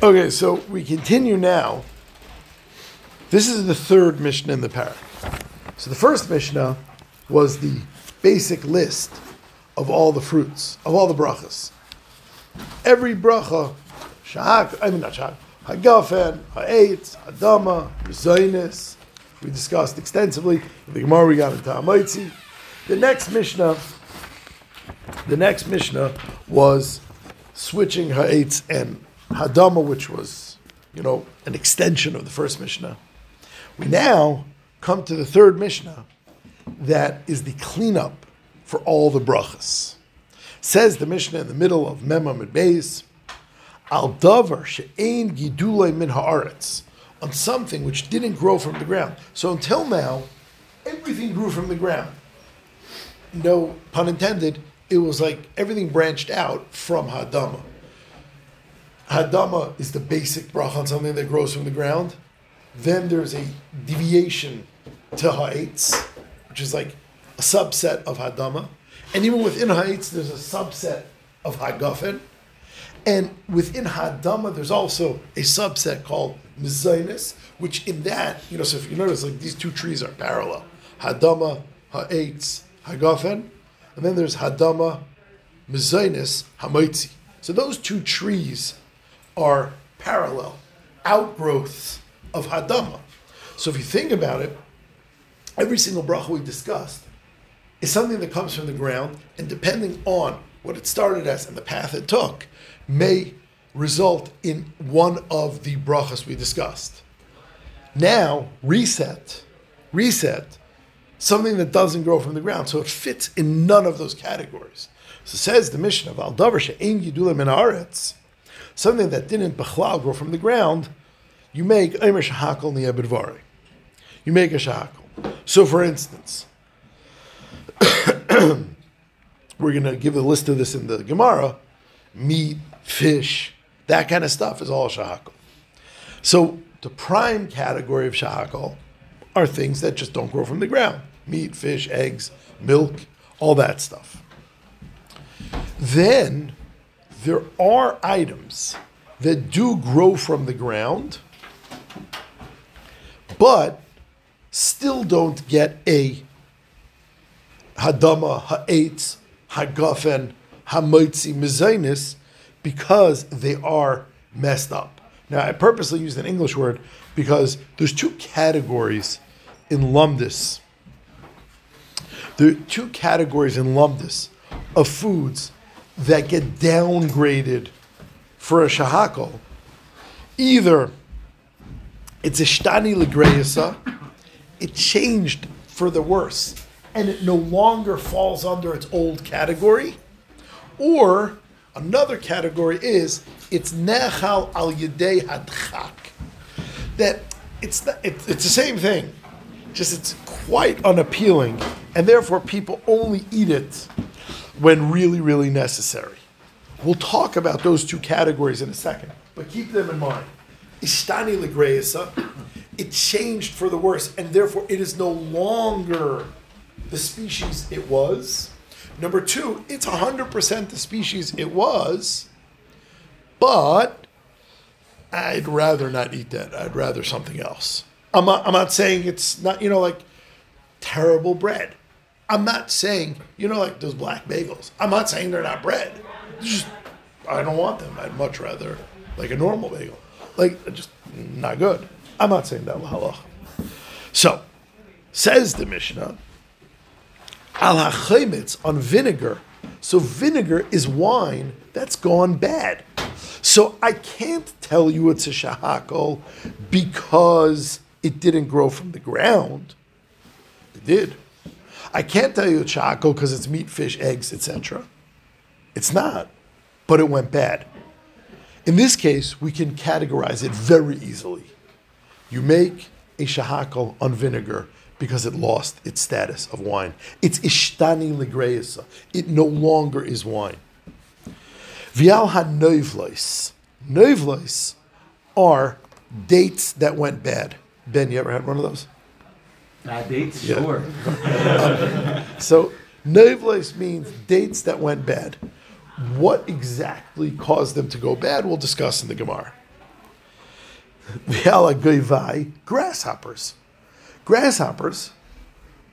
Okay, so we continue now. This is the third Mishnah in the parak. So the first Mishnah was the basic list of all the fruits, of all the brachas. Every bracha, shahak, I mean not shahak, hagafen, ha'etz, hadama, zaynis, we discussed extensively. The Gemara we got into Hamaitzi. The next Mishnah, the next Mishnah was switching ha'etz and hadama, which was, you know, an extension of the first Mishnah. We now come to the third Mishnah that is the cleanup for all the brachas. Says the Mishnah in the middle of Memam and Beis, Al davar she'ein gidulei min haaretz, on something which didn't grow from the ground. So until now, everything grew from the ground. No pun intended, it was like everything branched out from Hadama. Hadama is the basic bracha on something that grows from the ground. Then there's a deviation to Ha'etz, which is like a subset of Hadama. And even within Ha'etz, there's a subset of Hagafen. And within Hadama, there's also a subset called Mizainis, which in that, you know, so if you notice, like these two trees are parallel. Hadama, Ha'etz, Hagafen. And then there's Hadama, Mizainis, Hamaitzi. So those two trees are parallel outgrowths of Hadama. So if you think about it, every single bracha we discussed is something that comes from the ground, and depending on what it started as and the path it took, may result in one of the brachas we discussed. Now, reset, reset, something that doesn't grow from the ground, so it fits in none of those categories. So says the Mishnah of Al Davar She'en Gidulim in Aretz, something that didn't Bechlal grow from the ground, you make Eimer Shahakal Niyabidvari. You make a Shahakal. So for instance, we're going to give a list of this in the Gemara meat, fish, that kind of stuff is all shahakal. So the prime category of shahakal are things that just don't grow from the ground meat, fish, eggs, milk, all that stuff. Then there are items that do grow from the ground, but still don't get a hadama, ha'etz, hagafen, hamaitzi, mezainis, because they are messed up. Now, I purposely used an English word because there's two categories in lumdis. There are two categories in lumdis of foods that get downgraded for a shahakal. Either it's a shtani legreyasa, it changed for the worse, and it no longer falls under its old category, or another category is it's nechal al yedei hadchak. That it's, not, it, it's the same thing, just it's quite unappealing, and therefore people only eat it when really, really necessary. We'll talk about those two categories in a second, but keep them in mind. Ishtani legreisa, it changed for the worse, and therefore it is no longer the species it was. Number two, it's 100% the species it was, but I'd rather not eat that. I'd rather something else. I'm not, I'm not saying it's not, you know, like terrible bread. I'm not saying, you know, like those black bagels. I'm not saying they're not bread. Just, I don't want them. I'd much rather like a normal bagel. Like, just not good. I'm not saying that. Halach. So, says the Mishnah, al hachemitz on vinegar. So vinegar is wine that's gone bad. So I can't tell you it's a shahakal because it didn't grow from the ground. It did. I can't tell you it's shahakal because it's meat, fish, eggs, etc. It's not, but it went bad. In this case, we can categorize it very easily. You make a shahakal on vinegar because it lost its status of wine. It's ishtani legreisa. It no longer is wine. Vial ha-noivlois. Noivlois are dates that went bad. Ben, you ever had one of those? Bad dates? Yeah. Sure. So noivlois means dates that went bad. What exactly caused them to go bad? We'll discuss in the Gemara. V'ala goivai, grasshoppers. Grasshoppers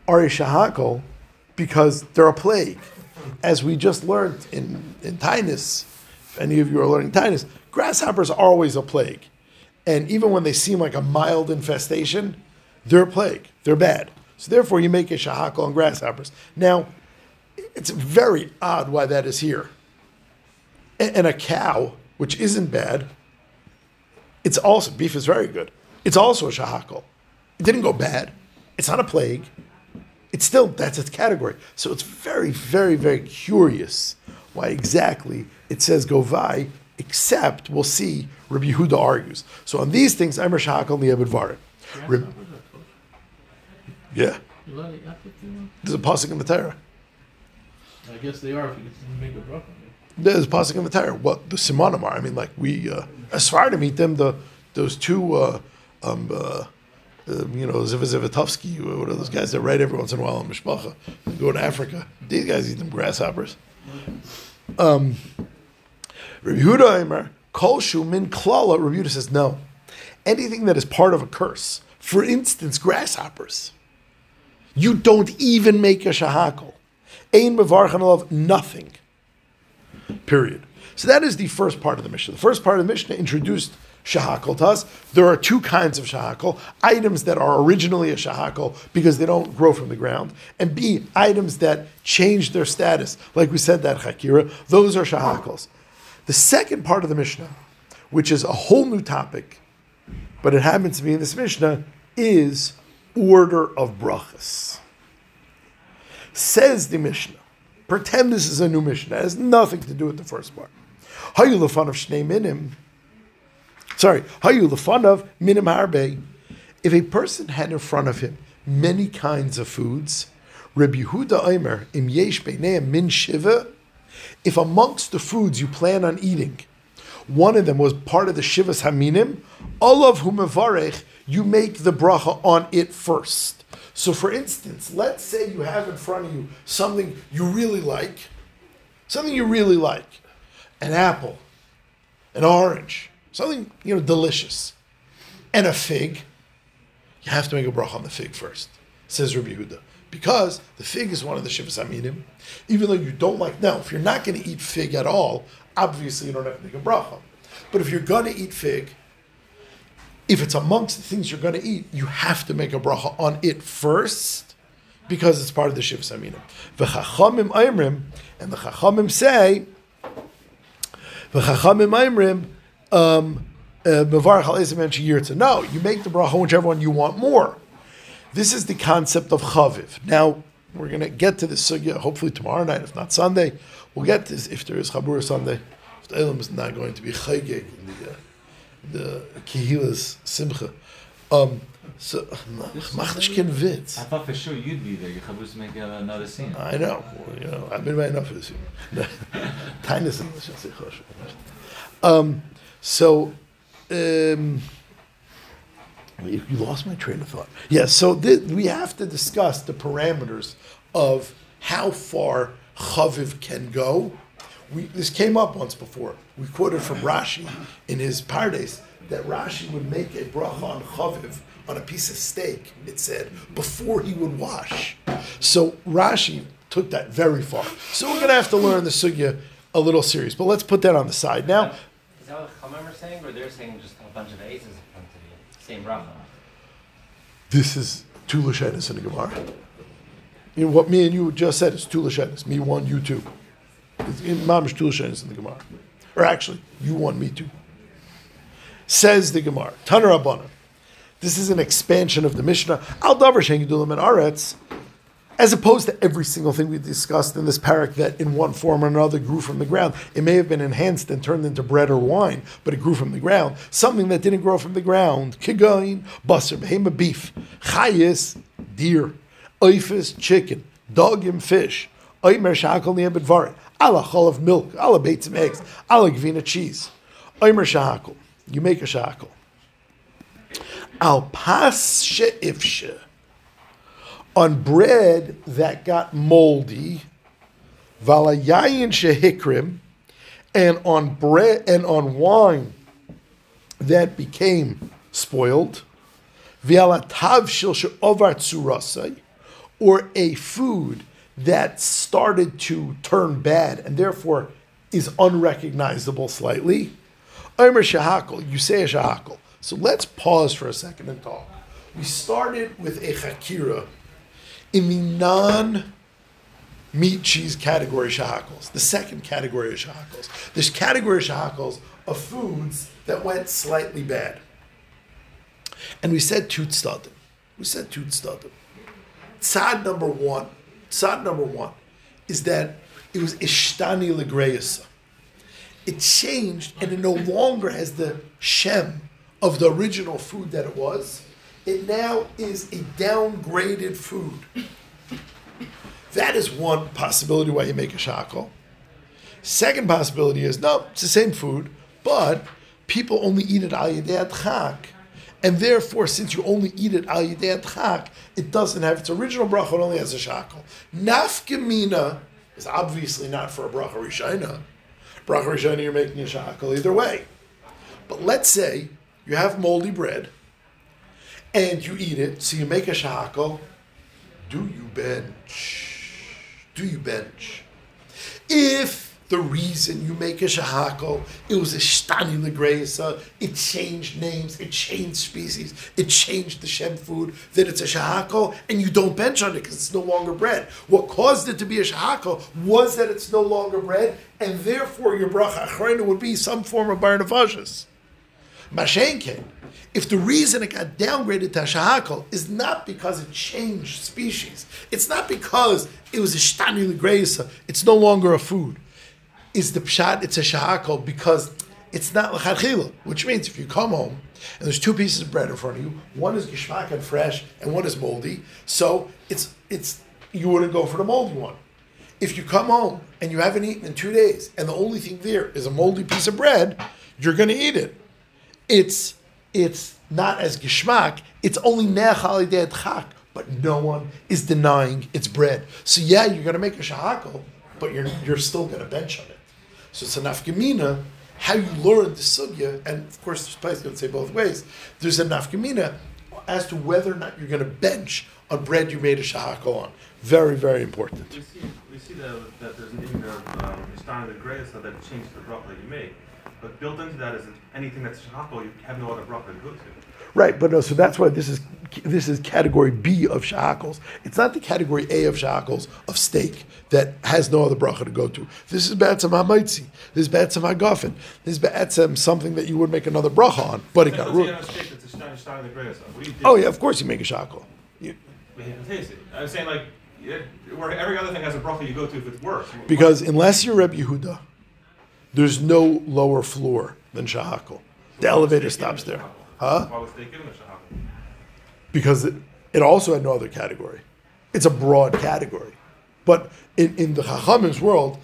are a shahakol because they're a plague. As we just learned in, in Tinus, if any of you are learning Tinus, grasshoppers are always a plague. And even when they seem like a mild infestation, they're a plague. They're bad. So therefore, you make a shahakal on grasshoppers. Now, it's very odd why that is here. And a cow, which isn't bad, it's also beef is very good. It's also a shahakal. It didn't go bad. It's not a plague. It's still that's its category. So it's very, very, very curious why exactly it says govai, except we'll see Rabbi Yehuda argues. So on these things, I'm a shahakal liabed varim. Yeah, You let it- you to there's a pasuk in the Torah. I guess they are if you can make a bracha. There's a pasuk in the Torah. What the Simonim are. I mean, like we uh, as far to meet them, the those two, uh, um, uh, uh, you know, Zivazivatovsky, what are those guys that write every once in a while on Mishpacha? They go to Africa. These guys eat them grasshoppers. Um, Rabbi Yehuda Aimer, Kol Shu Min Klala. Rabbi Yehuda says no. Anything that is part of a curse, for instance, grasshoppers, you don't even make a shahakal. Ein mevarchan alav, nothing. Period. So that is the first part of the Mishnah. The first part of the Mishnah introduced shahakal to us. There are two kinds of shahakal: items that are originally a shahakal because they don't grow from the ground, and B items that change their status, like we said that chakira. Those are shahakals. The second part of the Mishnah, which is a whole new topic, but it happens to be in this Mishnah, is order of brachas. Says the Mishnah. Pretend this is a new Mishnah. It has nothing to do with the first part. Hayu lefan of shnei minim. Sorry, hayu lefan of minim harbe. If a person had in front of him many kinds of foods, Rabbi Yehuda Omer im yesh min shiva. If amongst the foods you plan on eating, one of them was part of the shivas haminim, olav humevarech, you make the bracha on it first. So, for instance, let's say you have in front of you something you really like, something you really like, an apple, an orange, something you know delicious, and a fig. You have to make a bracha on the fig first, says Rabbi Yehuda, because the fig is one of the shivas haminim. Even though you don't like now, if you're not going to eat fig at all, obviously you don't have to make a bracha. But if you're going to eat fig, if it's amongst the things you're going to eat, you have to make a bracha on it first because it's part of the Shivas Aminim. V'chachamim aimrim, and the chachamim say, v'chachamim aimrim, um, uh, mevarach al sheyirtza. No, you make the bracha whichever one you want more. This is the concept of chaviv. Now, we're going to get to this sugya hopefully tomorrow night, if not Sunday. We'll get this if there is Chabur Sunday. If the Elam is not going to be chaygig in the, uh, the Kehilas Simcha. Um, so, mach nicht kein Witz. I thought for sure you'd be there. You're supposed to make another scene. I know. Well, you know, I've been by enough of this. Tinus in this, say chosh. Um, so, um, you you lost my train of thought. Yeah, so thi- we have to discuss the parameters of how far chaviv can go. We, this came up once before. We quoted from Rashi in his Pardes that Rashi would make a bracha on chaviv on a piece of steak, it said, before he would wash. So Rashi took that very far. So we're going to have to learn the sugya a little serious. But let's put that on the side. Now, Is that what Chamim are saying, or they're saying just a bunch of aces front of you? Same bracha. this is two Lashenis in the Gemara. You know, what me and you just said is two Lashenis. Me one, you two. It's Mamish two Lashenis in the Gemara. Or actually, you want me to. Says the Gemara. Taner Abana. This is an expansion of the Mishnah. Al Davar Shengidulim and Aretz. As opposed to every single thing we discussed in this parak that in one form or another grew from the ground. It may have been enhanced and turned into bread or wine, but it grew from the ground. Something that didn't grow from the ground. Kigain, basar, behema, beef. Chayis, deer. Oifis, chicken. Dogim, fish. Oimer, shakal, ni'em, bedvarit. Ala chol of milk. Ala beitzim, eggs. Ala gvina, cheese. Oimer, shakal. You make a shakal. Al pas she'ifshe on bread that got moldy, valayayin shehikrim, and on bread and on wine that became spoiled, v'alatav shil she'ovar tsurasai, or a food that started to turn bad and therefore is unrecognizable slightly. Omer shahakol, you say a shahakol. So let's pause for a second and talk. We started with a chakira in the non meat cheese category shahakals, the second category of shahakals. This category of shahakals of foods that went slightly bad. And we said tut stadim. We said tut stadim. Tzad number one, tzad number one, is that it was ishtani legreyasa. It changed and it no longer has the shem of the original food that it was. It now is a downgraded food. That is one possibility why you make a shackle. Second possibility is no, it's the same food, but people only eat it al yedei chak, and therefore, since you only eat it al chak, it doesn't have its original bracha; it only has a shackle. Nafkamina is obviously not for a bracha rishayna. Bracha rishayna, you're making a shackle either way. But let's say you have moldy bread, and you eat it, so you make a shackle. Do you bench? Do you bench? If the reason you make a shahako, it was a shtani legreisa, it changed names, it changed species, it changed the shem food, that it's a shahako, and you don't bench on it because it's no longer bread. What caused it to be a shahako was that it's no longer bread, and therefore your bracha achrayna would be some form of bar nefashis. Mashenke, if the reason it got downgraded to shahakal is not because it changed species, it's not because it was a shtani legreisa, it's no longer a food. Is the pshat it's a shahakal because it's not lachadchila, which means if you come home and there's two pieces of bread in front of you, one is gishmak and fresh, and one is moldy, so it's it's you wouldn't go for the moldy one. If you come home and you haven't eaten in two days, and the only thing there is a moldy piece of bread, you're going to eat it it's it's not as gishmak. It's only ne'achal chak, but no one is denying it's bread. So yeah, you're going to make a shahakal, but you're you're still going to bench on it. So it's a nafkamina. How you learn the sugya, and of course, this place to say both ways. There's a nafkamina as to whether or not you're going to bench on bread you made a shahakal on. Very, very important. We see, we see that, that there's an in of um, Ishtana the Greya, so that changes the bracha that you make. But built into that is anything that's shahako, you have no other bracha to go to. Right, but no, so that's why this is this is category B of shahakals. It's not the category A of shahakals of steak that has no other bracha to go to. This is batsam hamaitzi. This is batsam hagafen. This is batsam something that you would make another bracha on, but it got ruined. on a steak that's Ishtana Ishtana the Greya, so what do you do? Oh yeah, of course you make a shahakal. You- We have to taste it. I'm saying like, where every other thing has a bracha you go to if it's worse. Because unless you're Reb Yehuda, there's no lower floor than shahakal. The elevator stops there. Huh? Why was steak given a shahako? because it, it also had no other category. It's a broad category. But in, in the Chachamim's world,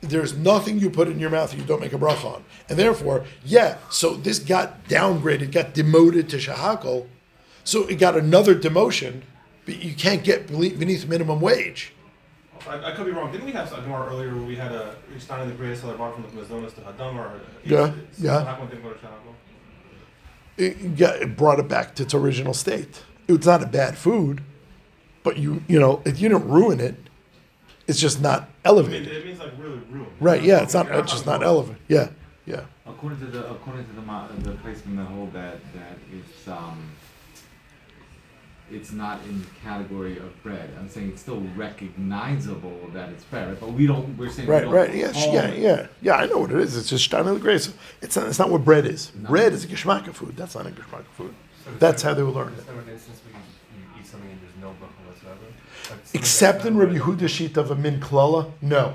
there's nothing you put in your mouth that you don't make a bracha on. And therefore, yeah, so this got downgraded, got demoted to Shahakal. So it got another demotion, but you can't get beneath minimum wage. I, I could be wrong. Didn't we have a Gemara earlier where we had a Ishtana the Greya seller from the Mazonas to Hadam or? Yeah, yeah. How come it didn't go to shahako? It, got, it brought it back to its original state. It's not a bad food, but you you know, if you didn't ruin it, it's just not It, elevated. it means like really ruined. Right, yeah, it's not it's just not elevated. Yeah, yeah. According to the according to the ma- the placement that hold that that it's um it's not in the category of bread. I'm saying it's still recognizable that it's bread, right? but we don't. We're saying we Right, don't right, yeah, yeah, it- yeah, yeah. I know what it is. It's just Steiner Grace. It's not. It's not what bread is. No. Bread is a geschmacka food. That's not a geschmacka food. That's how they will learn Is it. there an instance where you, you eat something and there's no bracha whatsoever? Like Except in Rabbi Yehuda sheet of a min klala, no.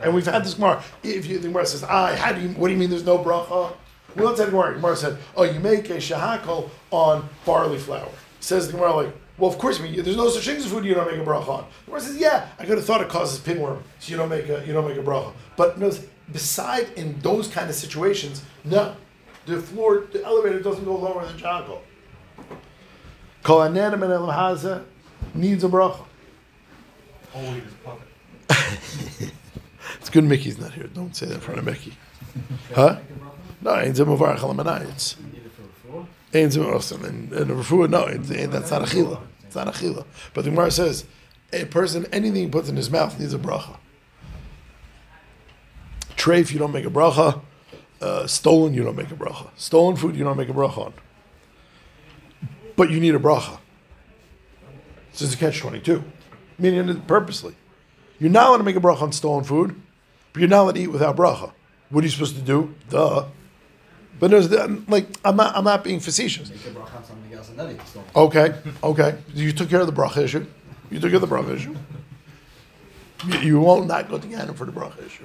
And we've had this Gemara. If you, the Gemara says, "Ah, how do you? What do you mean? There's no bracha?" We don't say the Gemara. Gemara said, "Oh, you make a shahakal on barley flour." Says the Gemara, like, "Well, of course, I mean, there's no such thing as food you don't make a bracha on." The Gemara says, "Yeah, I could have thought it causes pinworm, so you don't make a you don't make a bracha." But no, beside in those kind of situations, no, the floor, the elevator doesn't go lower than shahakal. Kol hanenem and haza needs a bracha. Is puppet. It's good Mickey's not here. Don't say that in front of Mickey. Huh? No, it's a Mavarach al It's Eat it for the floor? Ein zim osim. And, and the refuah, no, it, it- that's not achila. It's not achila. But the Gemara says, a person, anything he puts in his mouth needs a bracha. Treif, you don't make a bracha. Uh, stolen, you don't make a bracha. Stolen food, you don't make a bracha on. But you need a bracha. This is a catch 22. Meaning purposely. You're not allowed to make a bracha on stolen food, but you're not allowed to eat without bracha. What are you supposed to do? Duh. But there's the- like I'm not I'm not being facetious. Make a bracha on something else and then eat the stone. Okay, okay. You took care of the bracha issue. You took care of the bracha issue. You, won't not go to Ganem for the bracha issue.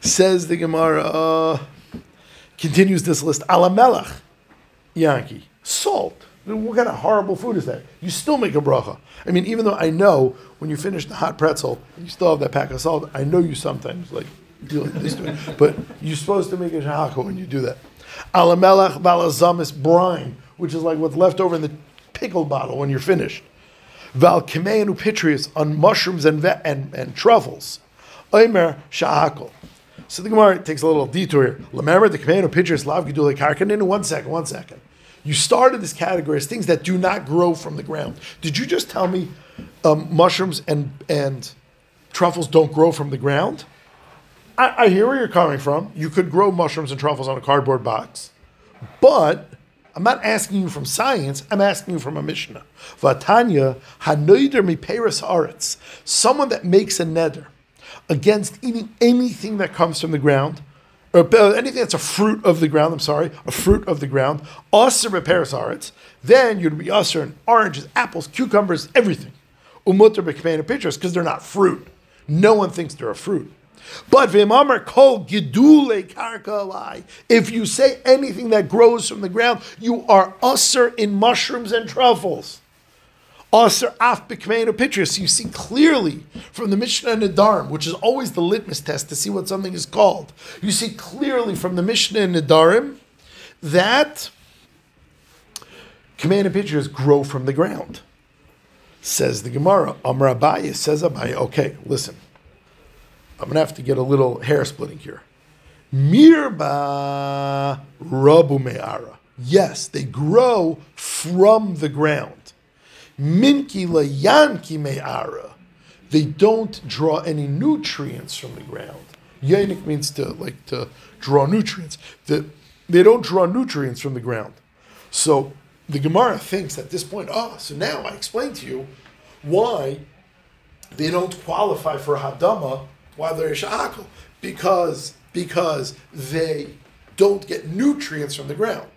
Says the Gemara, uh, continues this list. Alamelach, Yankee, salt. What kind of horrible food is that? You still make a bracha. I mean, even though I know when you finish the hot pretzel, you still have that pack of salt. I know you sometimes like do like this, to but you're supposed to make a shahako when you do that. Alamelach balazamis brine, which is like what's left over in the pickle bottle when you're finished. Val kemeinu pitrius on mushrooms and, ve- and, and truffles. Omer shahakol. So the Gemara takes a little detour here. Remember the kemeinu pitrius lav gedule karkanin. One second, one second. You started this category as things that do not grow from the ground. Did you just tell me um, mushrooms and and truffles don't grow from the ground? I, I hear where you're coming from. You could grow mushrooms and truffles on a cardboard box, but I'm not asking you from science. I'm asking you from a Mishnah. Vatanya hanoider mi peris aretz. Someone that makes a neder against eating anything that comes from the ground, or uh, anything that's a fruit of the ground. I'm sorry, a fruit of the ground. Aser beperis aretz. Then you'd be aser in oranges, apples, cucumbers, everything. Umutter bekmein pitchers because they're not fruit. No one thinks they're a fruit. But kol karka alai. If you say anything that grows from the ground, you are usser in mushrooms and truffles. Usser af b'kmeinu pitris. You see clearly from the Mishnah and Nedarim, which is always the litmus test to see what something is called. You see clearly from the Mishnah and Nedarim that kmeinu pitris grow from the ground. Says the Gemara. Amar Abaye says Abaye. Okay, listen. I'm gonna have to get a little hair splitting here. Mirba rabu me'ara. Yes, they grow from the ground. Minki yanki me'ara. They don't draw any nutrients from the ground. Yanik means to like to draw nutrients. The, they don't draw nutrients from the ground. So the Gemara thinks at this point, oh, so now I explain to you why they don't qualify for Hadama while they're Sha'akal. Because, because they don't get nutrients from the ground.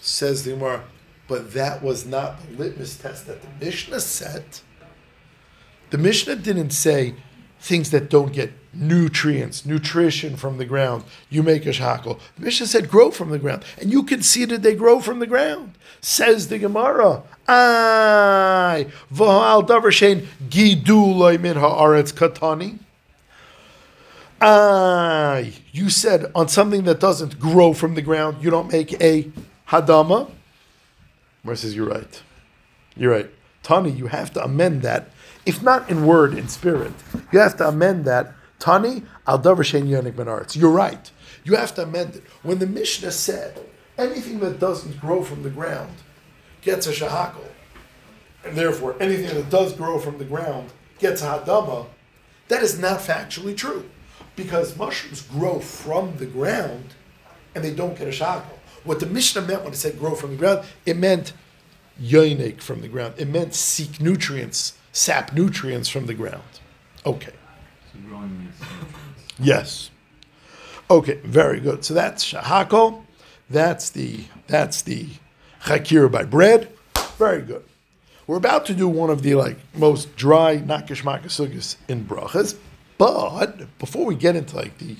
Says the Gemara, but that was not the litmus test that the Mishnah set. The Mishnah didn't say things that don't get nutrients, nutrition from the ground. You make a shackle. The Mishnah said grow from the ground, and you can see that they grow from the ground. Says the Gemara, "Ay v'hal davar giduloi min haaretz katani." Ay, you said on something that doesn't grow from the ground, you don't make a hadama. Where says you're right. You're right. Tani, you have to amend that. If not in word, in spirit, you have to amend that. Tani, al davar yonik. You're right. You have to amend it. When the Mishnah said anything that doesn't grow from the ground gets a shahakal, and therefore anything that does grow from the ground gets a hadama, that is not factually true. Because mushrooms grow from the ground and they don't get a shahakal. What the Mishnah meant when it said grow from the ground, it meant yoinik from the ground. It meant seek nutrients, sap nutrients from the ground. Okay. So growing means. Yes. Okay, very good. So that's shahako. That's the that's the chakir by bread. Very good. We're about to do one of the like most dry nakishmakasugis in brachas, but before we get into like the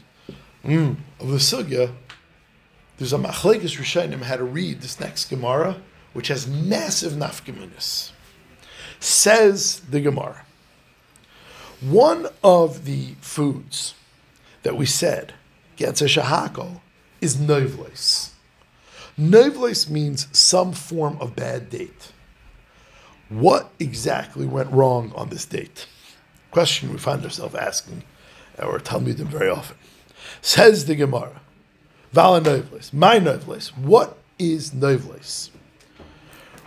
mm, of the sugya, there's a machlekes rishonim how to read this next gemara, which has massive nafkaminas. Says the gemara. One of the foods that we said gets a shahako is noivles. Noivles means some form of bad date. What exactly went wrong on this date? Question we find ourselves asking uh, our Talmudim very often. Says the Gemara, Vala noivles, my noivles, what is Noivles.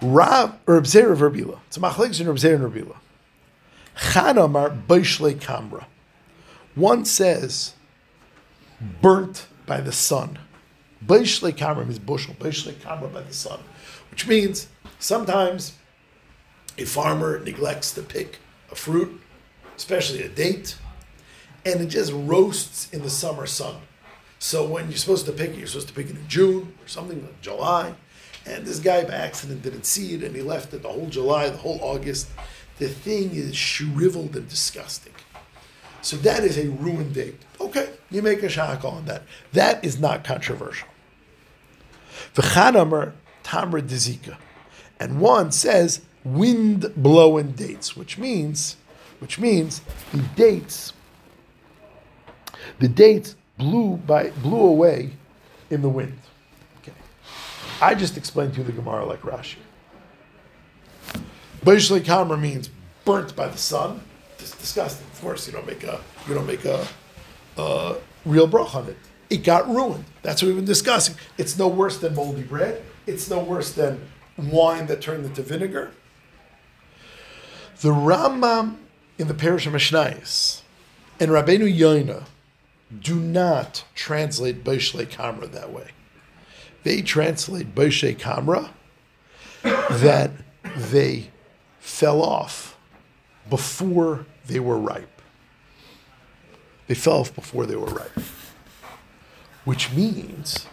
Rav or Rabzeir of Rabila. It's a machlekes in Rabzeir and Rabila. Chanamar Beishle Kamra. One says burnt by the sun. Beishle Kamra means bushel. Beishle Kamra by the sun, which means sometimes a farmer neglects to pick a fruit, especially a date, and it just roasts in the summer sun. So when you're supposed to pick it, you're supposed to pick it in June or something like July. And this guy by accident didn't see it and he left it the whole July, the whole August. The thing is shriveled and disgusting. So that is a ruined date. Okay, you make a shaka on that. That is not controversial. V'chanamer dezika. And one says wind blowing dates, which means, which means the dates, the dates blew by blew away in the wind. Okay. I just explained to you the Gemara like Rashi. Beishle Kamer means burnt by the sun. It's disgusting. Of course, you don't make a you don't make a, a real brach on it. It got ruined. That's what we've been discussing. It's no worse than moldy bread. It's no worse than wine that turned into vinegar. The Rambam in the Pirush of Mishnayos and Rabbeinu Yoina do not translate Beishle Kamra that way. They translate Beishle Kamra that they fell off before they were ripe. They fell off before they were ripe. Which means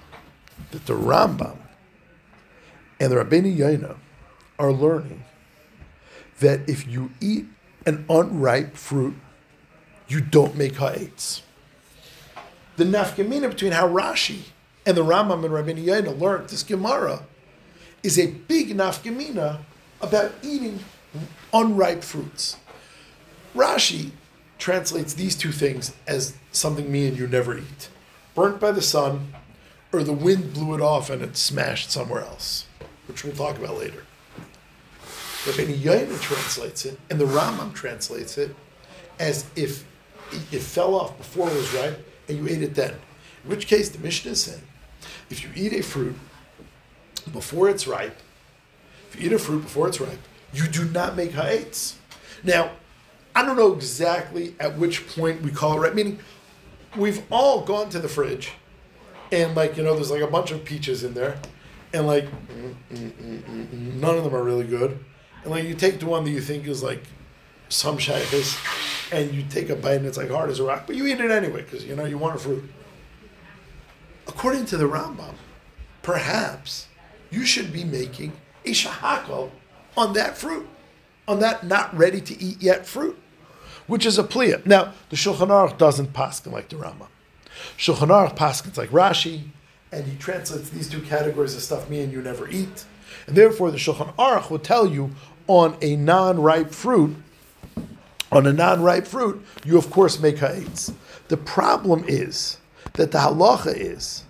that the Rambam and the Rabbeinu Yoina are learning that if you eat an unripe fruit, you don't make ha'etz. The nafkamina between how Rashi and the Rambam and Rabbeinu Yoina learned this Gemara is a big nafkamina about eating unripe fruits. Rashi translates these two things as something me and you never eat burnt by the sun, or the wind blew it off and it smashed somewhere else, which we'll talk about later. Rabbeinu Yoina translates it, and the Rambam translates it as if it, fell off before it was ripe and you ate it then. In which case, the Mishnah is saying, if you eat a fruit before it's ripe, if you eat a fruit before it's ripe, you do not make ha'etz. Now, I don't know exactly at which point we call it ripe, meaning we've all gone to the fridge and like, you know, there's like a bunch of peaches in there and like mm, mm, mm, none of them are really good. And like you take the one that you think is like some shaykhs and you take a bite and it's like hard as a rock, but you eat it anyway because you know you want a fruit. According to the Rambam, perhaps you should be making a shahakal on that fruit, on that not ready to eat yet fruit, which is a pliya. Now, the Shulchan Aruch doesn't paskin like the Rambam. Shulchan Aruch paskins like Rashi, and he translates these two categories of stuff me and you never eat. And therefore, the Shulchan Aruch will tell you on a non-ripe fruit, on a non-ripe fruit, you of course make ha'etz. The problem is that the halacha is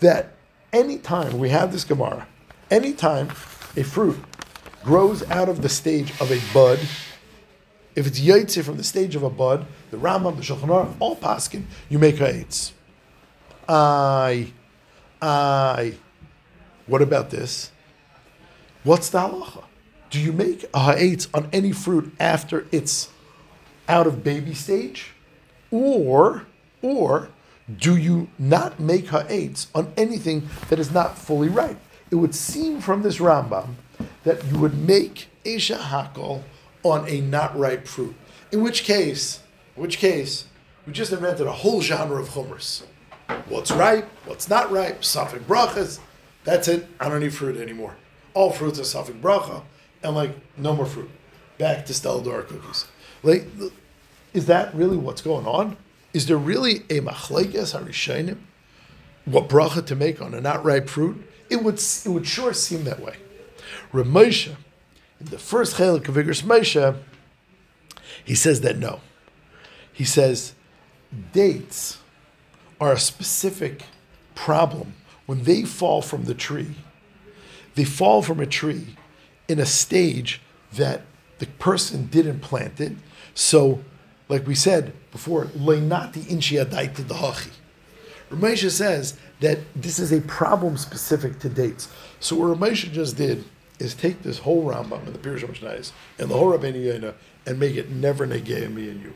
that anytime we have this Gemara, anytime a fruit grows out of the stage of a bud, if it's yaitze from the stage of a bud, the Rambam, the Shulchan Aruch, all paskin, you make ha'etz. I, I. What about this? What's the halacha? Do you make a ha'etz on any fruit after it's out of baby stage, or or do you not make ha'etz on anything that is not fully ripe? It would seem from this Rambam that you would make a shahakol on a not ripe fruit. In which case, in which case, we just invented a whole genre of chumras. What's ripe, what's not ripe, safik brachas. That's it. I don't need fruit anymore. All fruits are safik bracha, and like no more fruit. Back to Stella D'oro cookies. Like, is that really what's going on? Is there really a machlekes harishainim? What bracha to make on a not ripe fruit? It would it would sure seem that way. Ramosha, in the first chelik of Moshe, he says that no. He says dates are a specific problem when they fall from the tree. They fall from a tree in a stage that the person didn't plant it. So, like we said before. Ramesha says that this is a problem specific to dates. So what Ramesha just did is take this whole Rambam and the Pirush Mishnayos and the whole Rabbeinu Yonah and make it never negay me and you,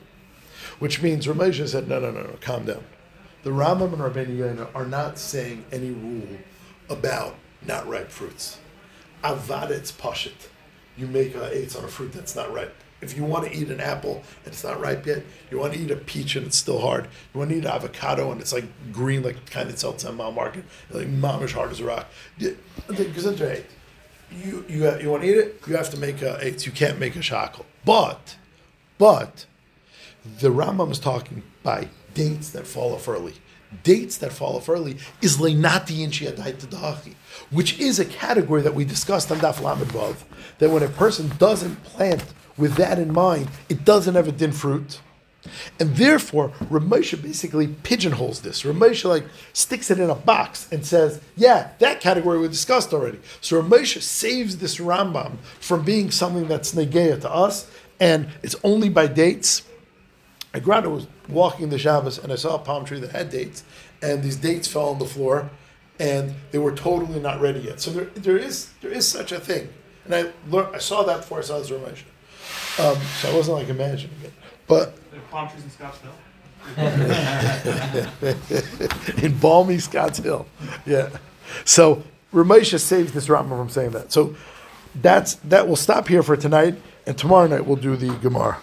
which means Ramesha said, no, no, no, no, calm down. The Rambam and Rabbeinu Yonah are not saying any rule about not ripe fruits. Avad it's pashit. You make a eights on a fruit that's not ripe. If you want to eat an apple and it's not ripe yet, you want to eat a peach and it's still hard. You want to eat an avocado and it's like green, like kind of sells on mile market, like mamish hard as a rock. Because eight. You you you want to eat it, you have to make a eights. You can't make a shackle. But, but, the Rambam is talking by dates that fall off early. Dates that fall off early is leinati inchiadaitadachi, which is a category that we discussed on Daf Lamed that when a person doesn't plant with that in mind, it doesn't have a din fruit. And therefore, Ramesha basically pigeonholes this. Ramesha like sticks it in a box and says, "Yeah, that category we discussed already." So Ramesha saves this Rambam from being something that's negeya to us, and it's only by dates. Granted was walking the Shabbos and I saw a palm tree that had dates, and these dates fell on the floor, and they were totally not ready yet. So there, there is there is such a thing, and I learned I saw that before I saw this Ramesha. Um, so I wasn't like imagining it, but There are palm trees in Scottsdale. in balmy Scottsdale. Yeah. So Ramesha saves this Rambam from saying that. So that's that. We'll stop here for tonight, and tomorrow night we'll do the Gemara.